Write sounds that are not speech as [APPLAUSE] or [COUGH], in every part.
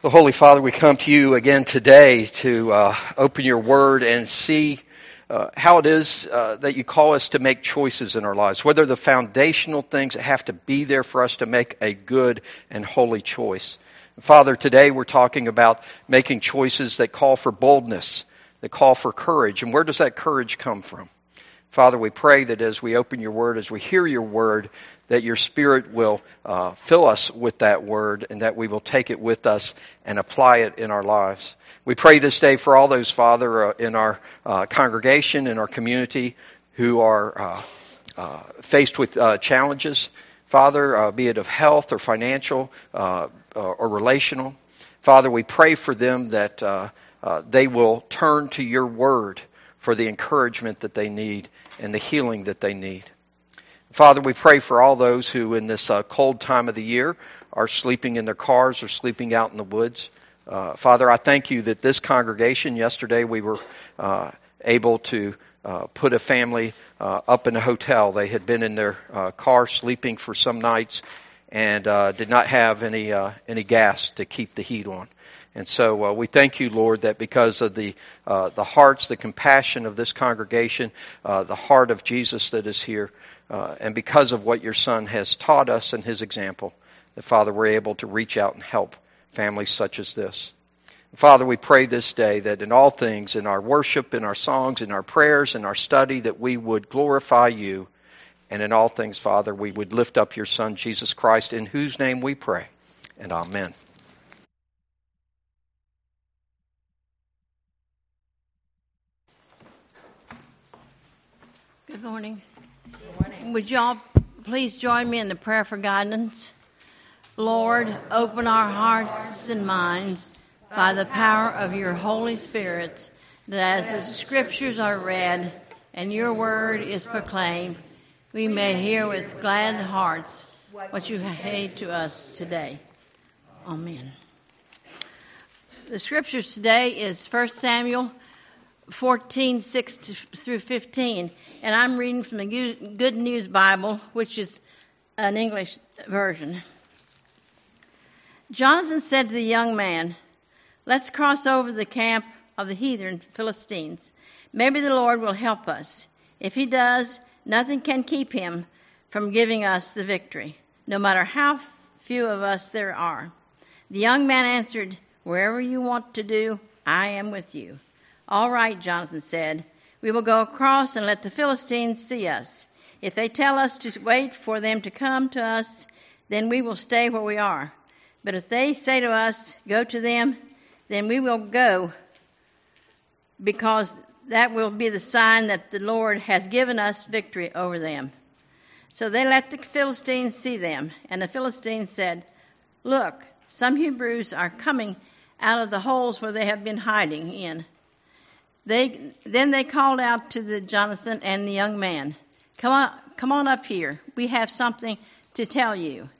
Well, Holy Father, we come to you again today to uh, open your word and see uh, how it is uh, that you call us to make choices in our lives, whether the foundational things that have to be there for us to make a good and holy choice. Father, today we're talking about making choices that call for boldness, that call for courage. And where does that courage come from? Father, we pray that as we open your word, as we hear your word, that your Spirit will uh, fill us with that word and that we will take it with us and apply it in our lives. We pray this day for all those, Father, uh, in our uh, congregation, in our community, who are uh, uh, faced with uh, challenges, Father, be it of health or financial or relational. Father, we pray for them that they will turn to your word for the encouragement that they need and the healing that they need. Father, we pray for all those who in this uh, cold time of the year are sleeping in their cars or sleeping out in the woods. Uh, Father, I thank you that this congregation, yesterday we were uh, able to uh, put a family uh, up in a hotel. They had been in their uh, car sleeping for some nights and did not have any, any gas to keep the heat on. And so uh, we thank you, Lord, that because of the uh, the hearts, the compassion of this congregation, uh, the heart of Jesus that is here, uh, and because of what your Son has taught us and his example, that, Father, we're able to reach out and help families such as this. Father, we pray this day that in all things, in our worship, in our songs, in our prayers, in our study, that we would glorify you. And in all things, Father, we would lift up your Son, Jesus Christ, in whose name we pray. And amen. Good morning. Good morning. Would y'all please join me in the prayer for guidance? Lord, open our hearts and minds by the power of your Holy Spirit, that as the scriptures are read and your word is proclaimed, we may hear with glad hearts what you have to us today. Amen. The scriptures today is 1 Samuel 14, 6 through 15. And I'm reading from the Good News Bible, which is an English version. Jonathan said to the young man, Let's cross over the camp of the heathen Philistines. Maybe the Lord will help us. If he does, nothing can keep him from giving us the victory, no matter how few of us there are. The young man answered, Wherever you want to do, I am with you. All right, Jonathan said. We will go across and let the Philistines see us. If they tell us to wait for them to come to us, then we will stay where we are. But if they say to us, Go to them, then we will go, because that will be the sign that the Lord has given us victory over them. So they let the Philistines see them, and the Philistines said, Look, some Hebrews are coming out of the holes where they have been hiding in. They, then they called out to the Jonathan and the young man, come on, come on up here. We have something to tell you.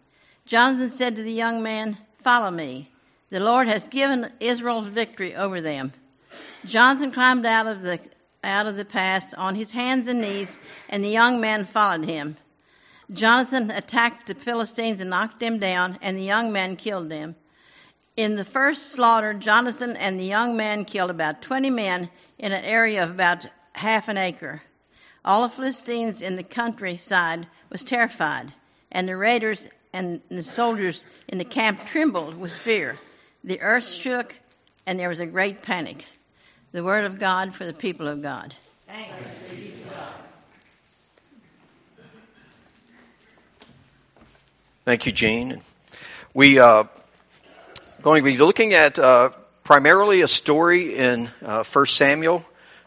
Jonathan said to the young man, Follow me. The Lord has given Israel's victory over them. Jonathan climbed out of the out of the pass on his hands and knees, and the young man followed him. Jonathan attacked the Philistines and knocked them down, and the young man killed them. In the first slaughter, Jonathan and the young man killed about 20 men in an area of about half an acre. All the Philistines in the countryside was terrified, and the raiders and the soldiers in the camp trembled with fear. The earth shook, and there was a great panic. The word of God for the people of God. Thanks be to God. Thank you, Jean. We are uh, going to be looking at uh, primarily a story in uh, 1 Samuel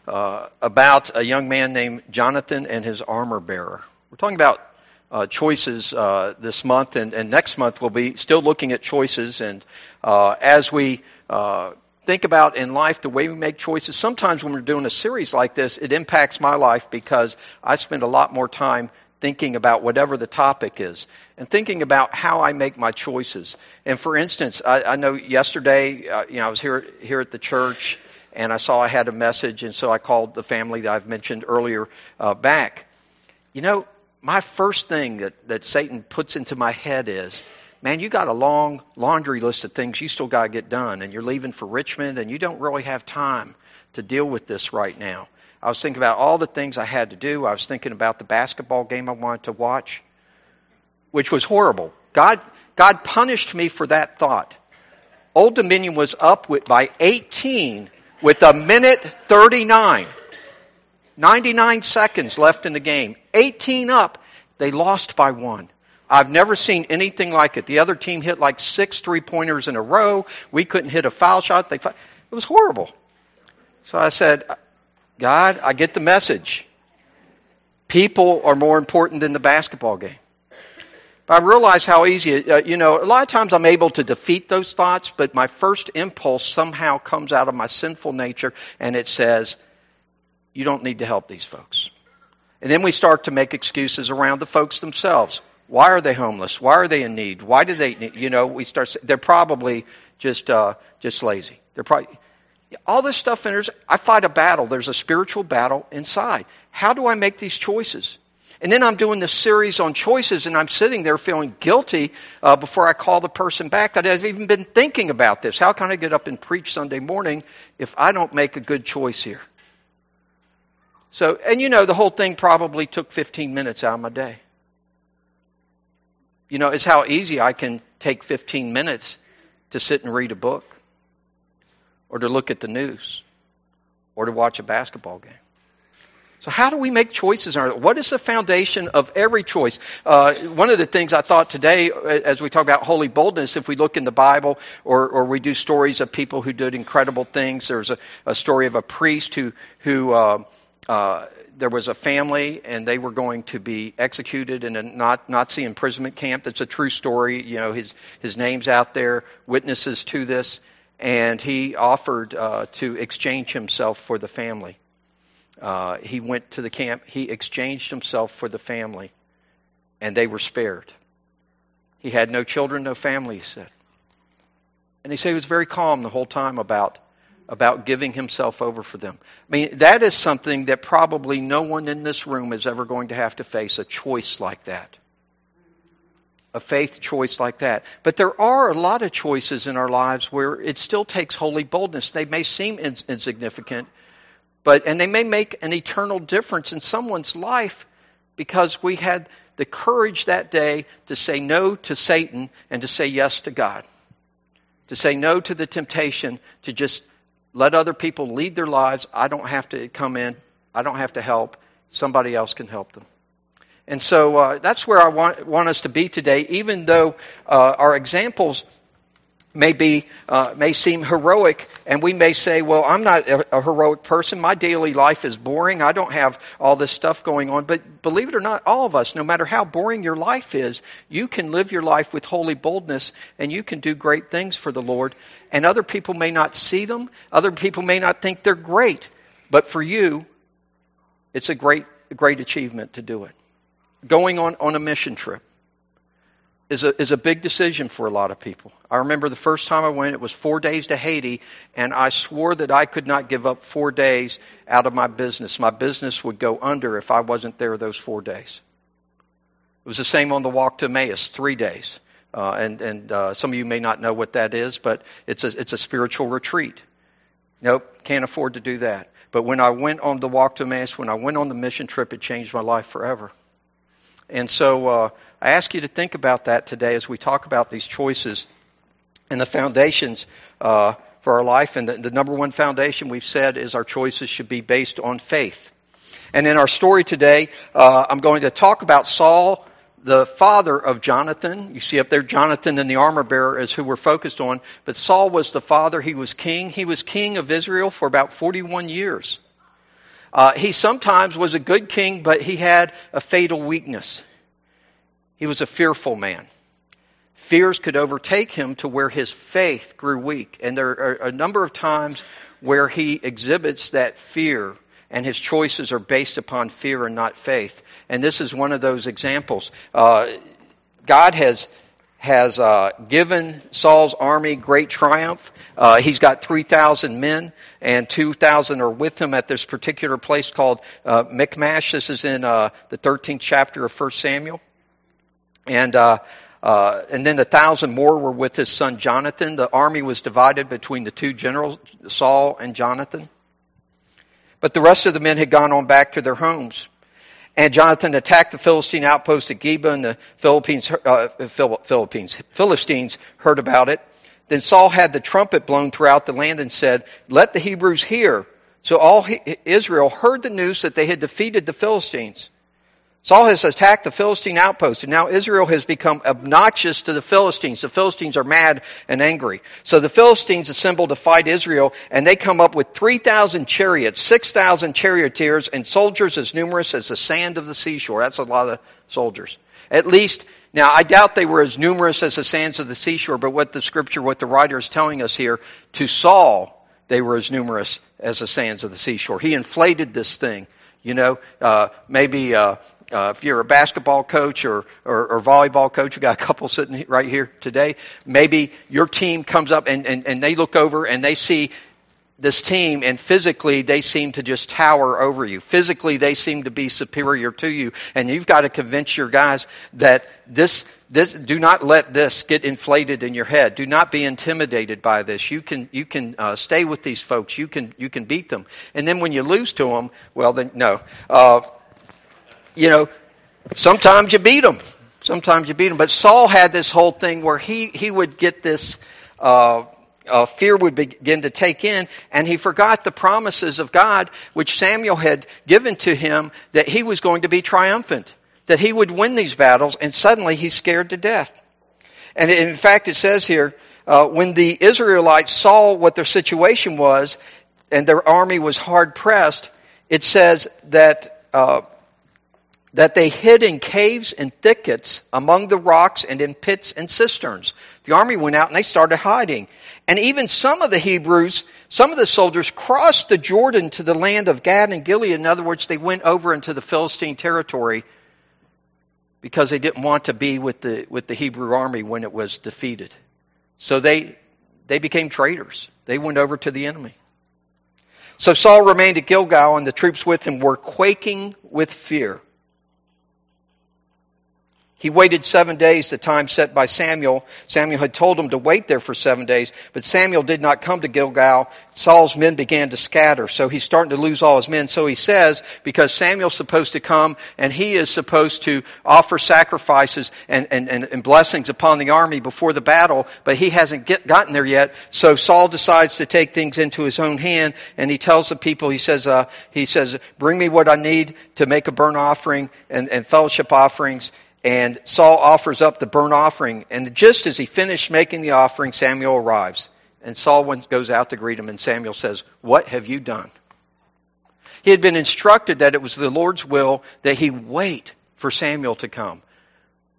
uh, about a young man named Jonathan and his armor bearer. We're talking about uh, choices uh, this month, and, and, next month we'll be still looking at choices. And uh, as we uh, think about in life the way we make choices, sometimes when we're doing a series like this, it impacts my life because I spend a lot more time thinking about whatever the topic is and thinking about how I make my choices. And for instance, I, I know yesterday, uh, you know, I was here here at the church and I saw I had a message, and so I called the family that I've mentioned earlier uh, back. You know, my first thing that, that Satan puts into my head is, man, you got a long laundry list of things you still got to get done, and you're leaving for Richmond, and you don't really have time to deal with this right now. I was thinking about all the things I had to do. I was thinking about the basketball game I wanted to watch, which was horrible. God, God punished me for that thought. Old Dominion was up with, by 18 with a minute 39. 99 seconds left in the game. 18 up. They lost by one. I've never seen anything like it. The other team hit like six three pointers in a row. We couldn't hit a foul shot. They, it was horrible. So I said, God, I get the message. People are more important than the basketball game. I realize how easy, uh, you know, a lot of times I'm able to defeat those thoughts, but my first impulse somehow comes out of my sinful nature and it says, you don't need to help these folks. And then we start to make excuses around the folks themselves. Why are they homeless? Why are they in need? Why do they you know, we start, they're probably just, uh, just lazy. They're probably, all this stuff enters, I fight a battle. There's a spiritual battle inside. How do I make these choices? And then I'm doing this series on choices, and I'm sitting there feeling guilty uh, before I call the person back that has even been thinking about this. How can I get up and preach Sunday morning if I don't make a good choice here? So, and you know, the whole thing probably took 15 minutes out of my day. You know, it's how easy I can take 15 minutes to sit and read a book, or to look at the news, or to watch a basketball game. So how do we make choices? What is the foundation of every choice? Uh, one of the things I thought today, as we talk about holy boldness, if we look in the Bible or, or we do stories of people who did incredible things, there's a, a story of a priest who, who uh, uh, there was a family and they were going to be executed in a Nazi imprisonment camp. That's a true story. You know, his, his name's out there, witnesses to this, and he offered uh, to exchange himself for the family. Uh, he went to the camp. He exchanged himself for the family, and they were spared. He had no children, no family, he said. And he said he was very calm the whole time about, about giving himself over for them. I mean, that is something that probably no one in this room is ever going to have to face a choice like that. A faith choice like that. But there are a lot of choices in our lives where it still takes holy boldness. They may seem ins- insignificant, but, and they may make an eternal difference in someone's life because we had the courage that day to say no to Satan and to say yes to God. To say no to the temptation to just let other people lead their lives. I don't have to come in. I don't have to help. Somebody else can help them. And so uh, that's where I want, want us to be today, even though uh, our examples may be uh, may seem heroic and we may say well i'm not a, a, heroic person. My daily life is boring. I don't have all this stuff going on. But believe it or not all of us no matter how boring your life is you can live your life with holy boldness and you can do great things for the lord. And other people may not see them. Other people may not think they're great. But for you it's a great great achievement to do it. Going on on a mission trip is a, is a big decision for a lot of people. I remember the first time I went, it was four days to Haiti, and I swore that I could not give up four days out of my business. My business would go under if I wasn't there those four days. It was the same on the walk to Emmaus, three days. Uh, and and uh, some of you may not know what that is, but it's a, it's a spiritual retreat. Nope, can't afford to do that. But when I went on the walk to Emmaus, when I went on the mission trip, it changed my life forever. And so uh, I ask you to think about that today as we talk about these choices and the foundations uh, for our life. And the, the number one foundation we've said is our choices should be based on faith. And in our story today, uh, I'm going to talk about Saul, the father of Jonathan. You see up there, Jonathan and the armor bearer is who we're focused on. But Saul was the father. He was king. He was king of Israel for about 41 years. Uh, he sometimes was a good king, but he had a fatal weakness. He was a fearful man. Fears could overtake him to where his faith grew weak. And there are a number of times where he exhibits that fear and his choices are based upon fear and not faith. And this is one of those examples. Uh, God has has uh, given Saul's army great triumph. Uh, he's got 3,000 men, and 2,000 are with him at this particular place called uh, Michmash. This is in uh, the 13th chapter of 1 Samuel. And uh, uh, and then a thousand more were with his son Jonathan. The army was divided between the two generals, Saul and Jonathan. But the rest of the men had gone on back to their homes. And Jonathan attacked the Philistine outpost at Geba, and the Philippines, uh, Philippines, Philistines heard about it. Then Saul had the trumpet blown throughout the land and said, Let the Hebrews hear. So all Israel heard the news that they had defeated the Philistines. Saul has attacked the Philistine outpost, and now Israel has become obnoxious to the Philistines. The Philistines are mad and angry. So the Philistines assemble to fight Israel, and they come up with 3,000 chariots, 6,000 charioteers, and soldiers as numerous as the sand of the seashore. That's a lot of soldiers. At least, now I doubt they were as numerous as the sands of the seashore, but what the scripture, what the writer is telling us here, to Saul, they were as numerous as the sands of the seashore. He inflated this thing. You know, uh, maybe uh, uh, if you're a basketball coach or, or, or, volleyball coach, we got a couple sitting right here today. Maybe your team comes up and, and, and they look over and they see this team and physically they seem to just tower over you. Physically they seem to be superior to you. And you've got to convince your guys that this, this, do not let this get inflated in your head. Do not be intimidated by this. You can, you can, uh, stay with these folks. You can, you can beat them. And then when you lose to them, well then, no. Uh, you know, sometimes you beat them. Sometimes you beat them. But Saul had this whole thing where he, he would get this, uh, uh, fear would begin to take in, and he forgot the promises of God, which Samuel had given to him, that he was going to be triumphant, that he would win these battles, and suddenly he's scared to death. And in fact, it says here, uh, when the Israelites saw what their situation was, and their army was hard pressed, it says that uh, that they hid in caves and thickets among the rocks and in pits and cisterns. The army went out and they started hiding. And even some of the Hebrews, some of the soldiers crossed the Jordan to the land of Gad and Gilead. In other words, they went over into the Philistine territory because they didn't want to be with the, with the Hebrew army when it was defeated. So they, they became traitors. They went over to the enemy. So Saul remained at Gilgal and the troops with him were quaking with fear. He waited seven days, the time set by Samuel. Samuel had told him to wait there for seven days, but Samuel did not come to Gilgal. Saul's men began to scatter, so he's starting to lose all his men. So he says, because Samuel's supposed to come and he is supposed to offer sacrifices and, and, and, and blessings upon the army before the battle, but he hasn't get, gotten there yet. So Saul decides to take things into his own hand and he tells the people, he says, uh, he says, bring me what I need to make a burnt offering and, and fellowship offerings and Saul offers up the burnt offering. And just as he finished making the offering, Samuel arrives. And Saul goes out to greet him, and Samuel says, What have you done? He had been instructed that it was the Lord's will that he wait for Samuel to come.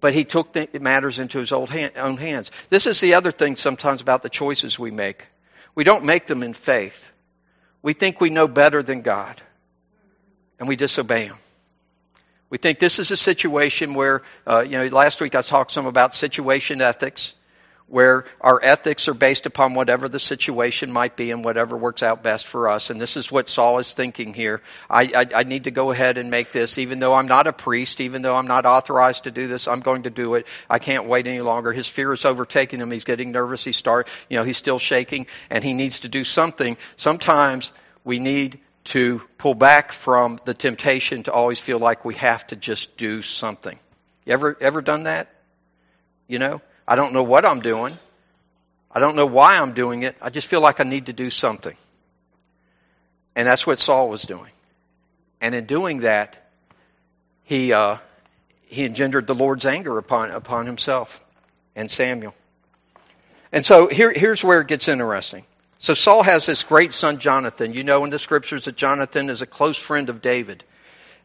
But he took the matters into his own hands. This is the other thing sometimes about the choices we make. We don't make them in faith. We think we know better than God, and we disobey him. We think this is a situation where, uh, you know, last week I talked some about situation ethics, where our ethics are based upon whatever the situation might be and whatever works out best for us. And this is what Saul is thinking here. I, I, I need to go ahead and make this, even though I'm not a priest, even though I'm not authorized to do this, I'm going to do it. I can't wait any longer. His fear is overtaking him. He's getting nervous. He start, you know, he's still shaking and he needs to do something. Sometimes we need to pull back from the temptation to always feel like we have to just do something. You ever ever done that? You know, I don't know what I'm doing. I don't know why I'm doing it. I just feel like I need to do something. And that's what Saul was doing. And in doing that, he uh, he engendered the Lord's anger upon upon himself and Samuel. And so here, here's where it gets interesting. So Saul has this great son, Jonathan. You know in the scriptures that Jonathan is a close friend of David.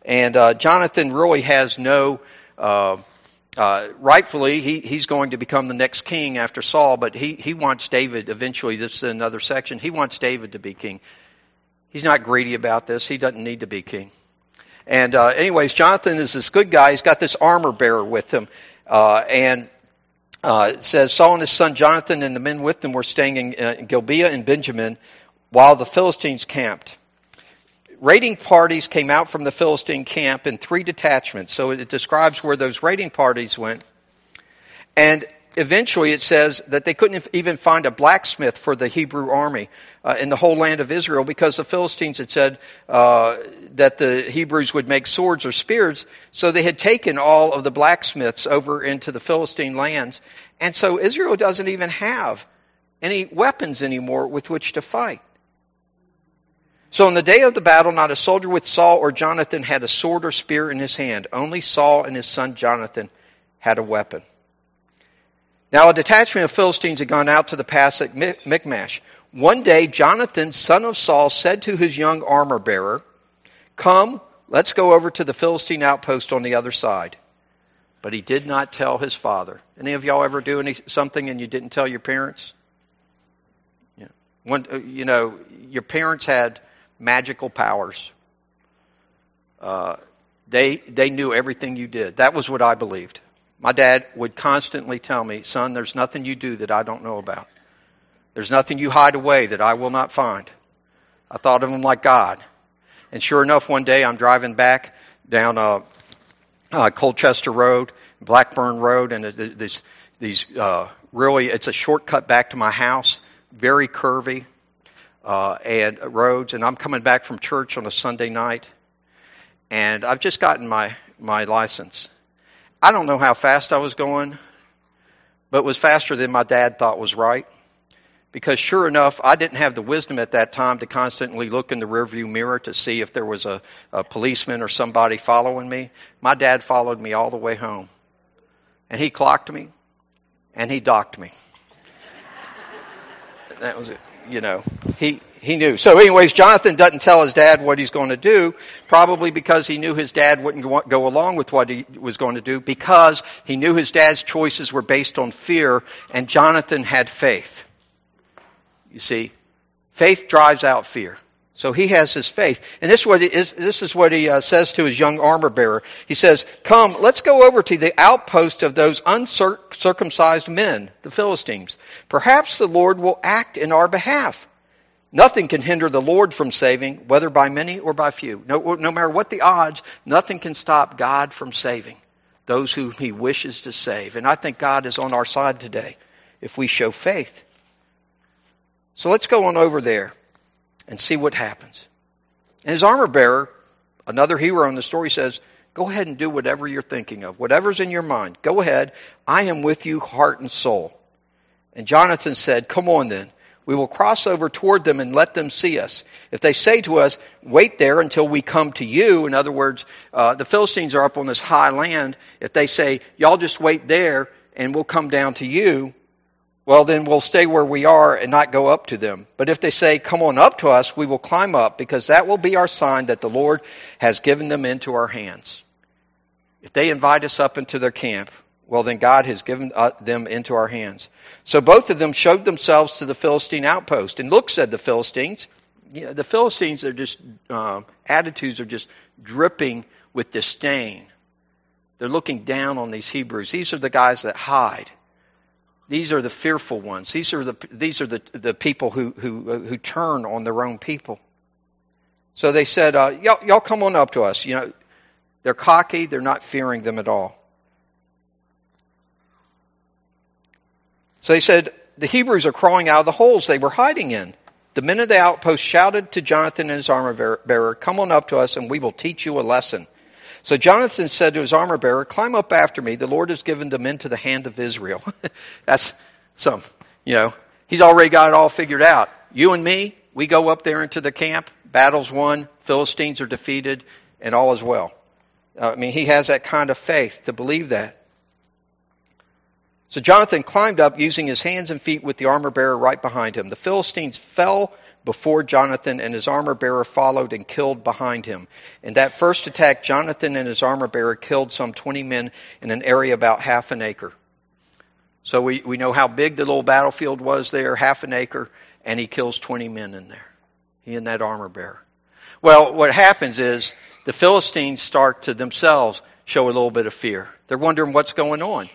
And uh, Jonathan really has no, uh, uh, rightfully, he, he's going to become the next king after Saul, but he, he wants David eventually, this is another section, he wants David to be king. He's not greedy about this. He doesn't need to be king. And uh, anyways, Jonathan is this good guy. He's got this armor bearer with him. Uh, and uh, it says Saul and his son Jonathan and the men with them were staying in, uh, in and Benjamin while the Philistines camped. Raiding parties came out from the Philistine camp in three detachments. So it describes where those raiding parties went. And eventually it says that they couldn't even find a blacksmith for the Hebrew army uh, in the whole land of Israel because the Philistines had said uh, that the Hebrews would make swords or spears. So they had taken all of the blacksmiths over into the Philistine lands. And so Israel doesn't even have any weapons anymore with which to fight. So on the day of the battle, not a soldier with Saul or Jonathan had a sword or spear in his hand. Only Saul and his son Jonathan had a weapon. Now a detachment of Philistines had gone out to the pass at Michmash. One day, Jonathan, son of Saul, said to his young armor bearer, Come, let's go over to the Philistine outpost on the other side. But he did not tell his father. Any of y'all ever do any, something and you didn't tell your parents? Yeah. One, uh, you know, your parents had magical powers. Uh, they they knew everything you did. That was what I believed. My dad would constantly tell me, "Son, there's nothing you do that I don't know about." There's nothing you hide away that I will not find. I thought of him like God. And sure enough, one day I'm driving back down uh, uh, Colchester Road, Blackburn Road, and these, these uh, really, it's a shortcut back to my house, very curvy, uh, and roads. And I'm coming back from church on a Sunday night, and I've just gotten my, my license. I don't know how fast I was going, but was faster than my dad thought was right because sure enough, I didn't have the wisdom at that time to constantly look in the rearview mirror to see if there was a, a policeman or somebody following me. My dad followed me all the way home. And he clocked me and he docked me. [LAUGHS] that was it. You know, he, he knew. So anyways, Jonathan doesn't tell his dad what he's going to do, probably because he knew his dad wouldn't go along with what he was going to do, because he knew his dad's choices were based on fear, and Jonathan had faith. You see, faith drives out fear. So he has his faith. And this is what he, is, this is what he uh, says to his young armor bearer. He says, Come, let's go over to the outpost of those uncircumcised men, the Philistines. Perhaps the Lord will act in our behalf. Nothing can hinder the Lord from saving, whether by many or by few. No, no matter what the odds, nothing can stop God from saving those whom he wishes to save. And I think God is on our side today if we show faith. So let's go on over there and see what happens. And his armor bearer, another hero in the story, says, Go ahead and do whatever you're thinking of, whatever's in your mind. Go ahead. I am with you, heart and soul. And Jonathan said, Come on then. We will cross over toward them and let them see us. If they say to us, wait there until we come to you, in other words, uh, the Philistines are up on this high land. If they say, y'all just wait there and we'll come down to you, well, then we'll stay where we are and not go up to them. But if they say, come on up to us, we will climb up because that will be our sign that the Lord has given them into our hands. If they invite us up into their camp, well, then God has given uh, them into our hands. So both of them showed themselves to the Philistine outpost. And look, said the Philistines, you know, the Philistines are just, uh, attitudes are just dripping with disdain. They're looking down on these Hebrews. These are the guys that hide. These are the fearful ones. These are the, these are the, the people who, who, who turn on their own people. So they said, uh, y'all, y'all come on up to us. You know, they're cocky. They're not fearing them at all. So they said, the Hebrews are crawling out of the holes they were hiding in. The men of the outpost shouted to Jonathan and his armor bearer, come on up to us and we will teach you a lesson. So Jonathan said to his armor bearer, Climb up after me. The Lord has given them into the hand of Israel. [LAUGHS] That's some, you know, he's already got it all figured out. You and me, we go up there into the camp, battle's won, Philistines are defeated, and all is well. Uh, I mean, he has that kind of faith to believe that. So Jonathan climbed up using his hands and feet with the armor bearer right behind him. The Philistines fell before Jonathan, and his armor bearer followed and killed behind him. In that first attack, Jonathan and his armor bearer killed some 20 men in an area about half an acre. So we, we know how big the little battlefield was there, half an acre, and he kills 20 men in there. He and that armor bearer. Well, what happens is the Philistines start to themselves show a little bit of fear. They're wondering what's going on.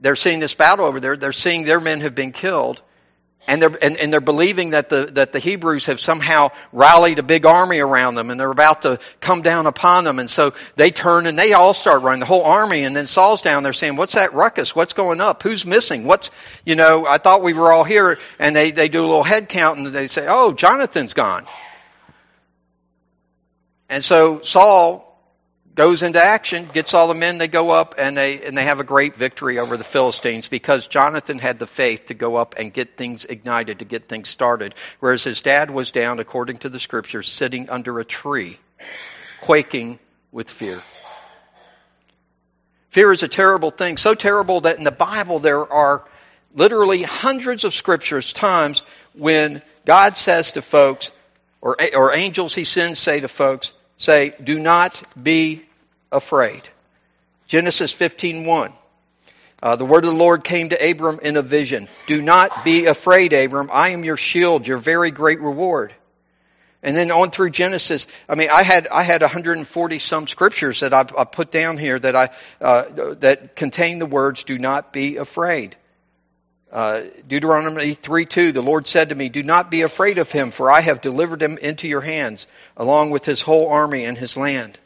They're seeing this battle over there. They're seeing their men have been killed. And they're, and, and, they're believing that the, that the Hebrews have somehow rallied a big army around them and they're about to come down upon them. And so they turn and they all start running, the whole army. And then Saul's down there saying, what's that ruckus? What's going up? Who's missing? What's, you know, I thought we were all here. And they, they do a little head count and they say, oh, Jonathan's gone. And so Saul goes into action, gets all the men, they go up, and they, and they have a great victory over the Philistines because Jonathan had the faith to go up and get things ignited, to get things started. Whereas his dad was down, according to the scriptures, sitting under a tree, quaking with fear. Fear is a terrible thing, so terrible that in the Bible there are literally hundreds of scriptures, times when God says to folks, or, or angels he sends say to folks, say, do not be afraid. Genesis 15:1. Uh, the word of the Lord came to Abram in a vision. Do not be afraid, Abram. I am your shield, your very great reward. And then on through Genesis, I mean, I had I had 140 some scriptures that I, I put down here that I uh, that contain the words "Do not be afraid." Uh, Deuteronomy 3 2, the Lord said to me, Do not be afraid of him, for I have delivered him into your hands, along with his whole army and his land.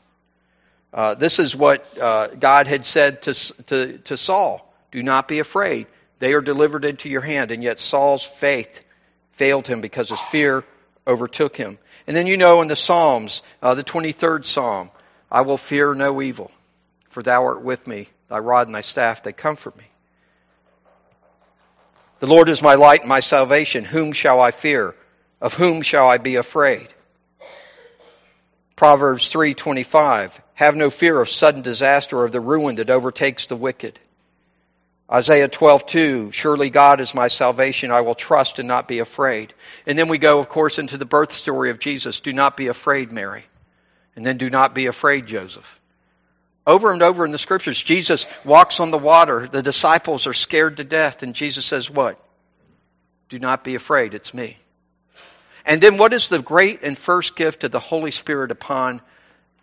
Uh, this is what uh, God had said to, to, to Saul Do not be afraid. They are delivered into your hand. And yet Saul's faith failed him because his fear overtook him. And then you know in the Psalms, uh, the 23rd Psalm, I will fear no evil, for thou art with me. Thy rod and thy staff, they comfort me. The Lord is my light and my salvation. Whom shall I fear? Of whom shall I be afraid? Proverbs 3:25 Have no fear of sudden disaster or of the ruin that overtakes the wicked. Isaiah 12:2 Surely God is my salvation I will trust and not be afraid. And then we go of course into the birth story of Jesus. Do not be afraid Mary. And then do not be afraid Joseph. Over and over in the scriptures, Jesus walks on the water. The disciples are scared to death. And Jesus says, What? Do not be afraid. It's me. And then what is the great and first gift of the Holy Spirit upon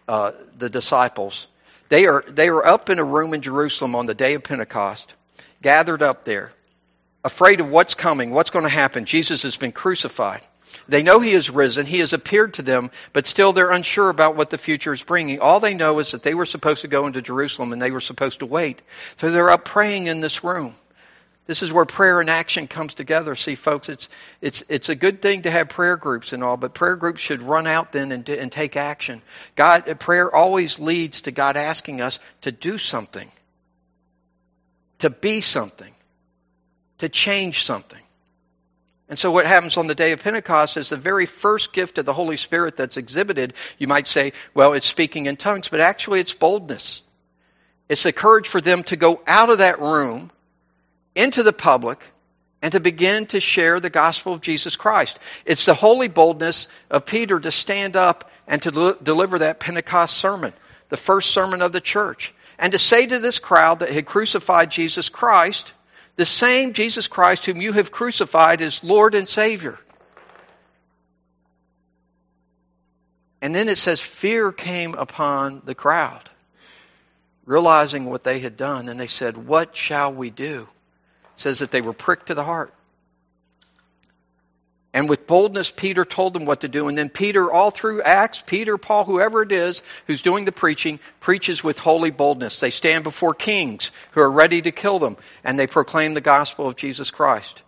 uh, the disciples? They are, they are up in a room in Jerusalem on the day of Pentecost, gathered up there, afraid of what's coming, what's going to happen. Jesus has been crucified. They know he has risen. He has appeared to them, but still they're unsure about what the future is bringing. All they know is that they were supposed to go into Jerusalem and they were supposed to wait. So they're up praying in this room. This is where prayer and action comes together. See, folks, it's, it's, it's a good thing to have prayer groups and all, but prayer groups should run out then and, and take action. God, prayer always leads to God asking us to do something, to be something, to change something. And so what happens on the day of Pentecost is the very first gift of the Holy Spirit that's exhibited. You might say, well, it's speaking in tongues, but actually it's boldness. It's the courage for them to go out of that room into the public and to begin to share the gospel of Jesus Christ. It's the holy boldness of Peter to stand up and to deliver that Pentecost sermon, the first sermon of the church, and to say to this crowd that had crucified Jesus Christ, the same Jesus Christ whom you have crucified is Lord and Savior. And then it says, fear came upon the crowd, realizing what they had done, and they said, What shall we do? It says that they were pricked to the heart. And with boldness, Peter told them what to do. And then Peter, all through Acts, Peter, Paul, whoever it is who's doing the preaching, preaches with holy boldness. They stand before kings who are ready to kill them, and they proclaim the gospel of Jesus Christ.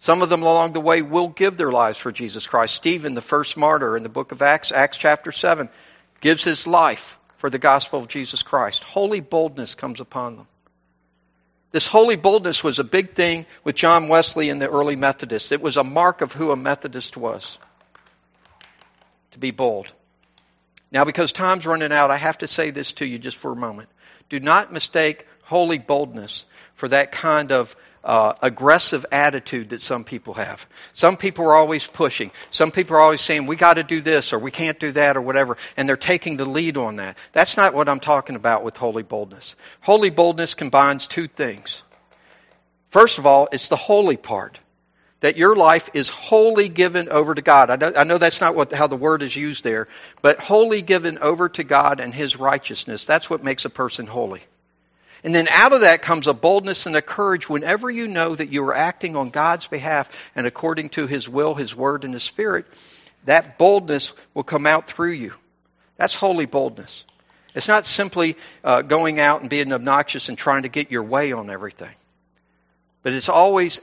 Some of them along the way will give their lives for Jesus Christ. Stephen, the first martyr in the book of Acts, Acts chapter 7, gives his life for the gospel of Jesus Christ. Holy boldness comes upon them. This holy boldness was a big thing with John Wesley and the early Methodists. It was a mark of who a Methodist was. To be bold. Now, because time's running out, I have to say this to you just for a moment. Do not mistake holy boldness for that kind of uh, aggressive attitude that some people have. Some people are always pushing. Some people are always saying, we got to do this or we can't do that or whatever, and they're taking the lead on that. That's not what I'm talking about with holy boldness. Holy boldness combines two things. First of all, it's the holy part. That your life is wholly given over to God. I know, I know that's not what, how the word is used there, but wholly given over to God and His righteousness. That's what makes a person holy. And then out of that comes a boldness and a courage whenever you know that you are acting on God's behalf and according to His will, His word, and His Spirit. That boldness will come out through you. That's holy boldness. It's not simply uh, going out and being obnoxious and trying to get your way on everything. But it's always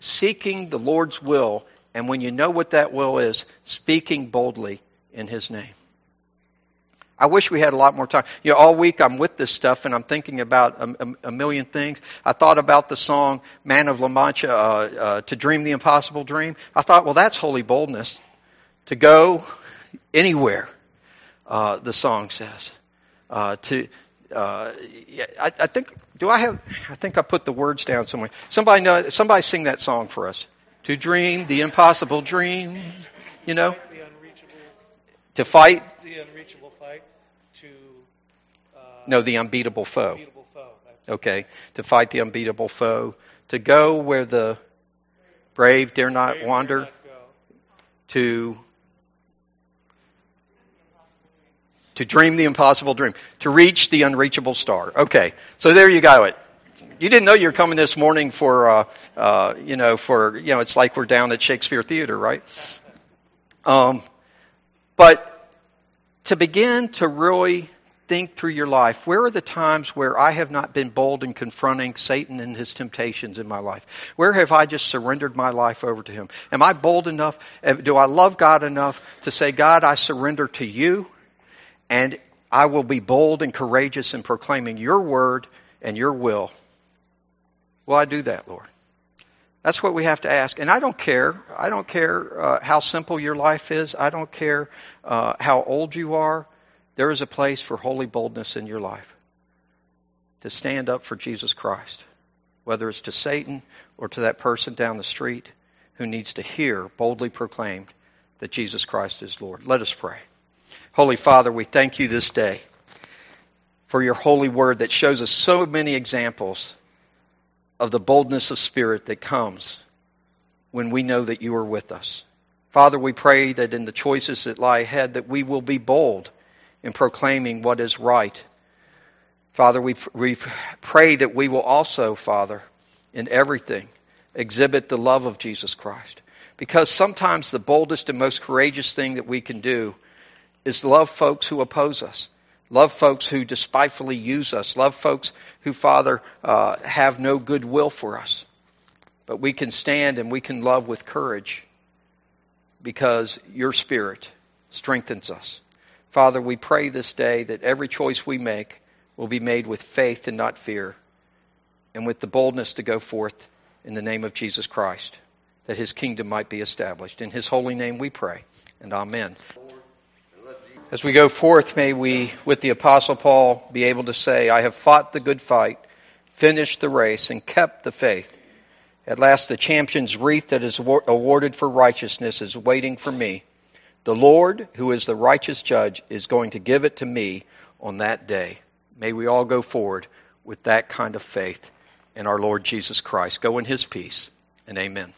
seeking the Lord's will, and when you know what that will is, speaking boldly in His name. I wish we had a lot more time. You know, all week I'm with this stuff and I'm thinking about a, a, a million things. I thought about the song "Man of La Mancha" uh, uh, to dream the impossible dream. I thought, well, that's holy boldness to go anywhere. Uh, the song says uh, to. Uh, I, I think. Do I have? I think I put the words down somewhere. Somebody know. Somebody sing that song for us. To dream the impossible dream. You know. To fight. The unreachable fight to. Uh, No, the unbeatable foe. unbeatable foe. Okay, to fight the unbeatable foe, to go where the brave dare not Brave wander, dare not to to dream the impossible dream, to reach the unreachable star. Okay, so there you go. It. You didn't know you were coming this morning for, uh, uh, you know, for you know, it's like we're down at Shakespeare Theater, right? Um, but to begin to really think through your life, where are the times where I have not been bold in confronting Satan and his temptations in my life? Where have I just surrendered my life over to him? Am I bold enough? Do I love God enough to say, God, I surrender to you and I will be bold and courageous in proclaiming your word and your will? Will I do that, Lord? That's what we have to ask. And I don't care. I don't care uh, how simple your life is. I don't care uh, how old you are. There is a place for holy boldness in your life to stand up for Jesus Christ, whether it's to Satan or to that person down the street who needs to hear boldly proclaimed that Jesus Christ is Lord. Let us pray. Holy Father, we thank you this day for your holy word that shows us so many examples of the boldness of spirit that comes when we know that you are with us. Father, we pray that in the choices that lie ahead that we will be bold in proclaiming what is right. Father, we, we pray that we will also, Father, in everything, exhibit the love of Jesus Christ. Because sometimes the boldest and most courageous thing that we can do is love folks who oppose us. Love folks who despitefully use us. Love folks who, Father, uh, have no goodwill for us. But we can stand and we can love with courage because your Spirit strengthens us. Father, we pray this day that every choice we make will be made with faith and not fear, and with the boldness to go forth in the name of Jesus Christ, that his kingdom might be established. In his holy name we pray, and amen. As we go forth, may we, with the Apostle Paul, be able to say, I have fought the good fight, finished the race, and kept the faith. At last, the champion's wreath that is awarded for righteousness is waiting for me. The Lord, who is the righteous judge, is going to give it to me on that day. May we all go forward with that kind of faith in our Lord Jesus Christ. Go in his peace, and amen.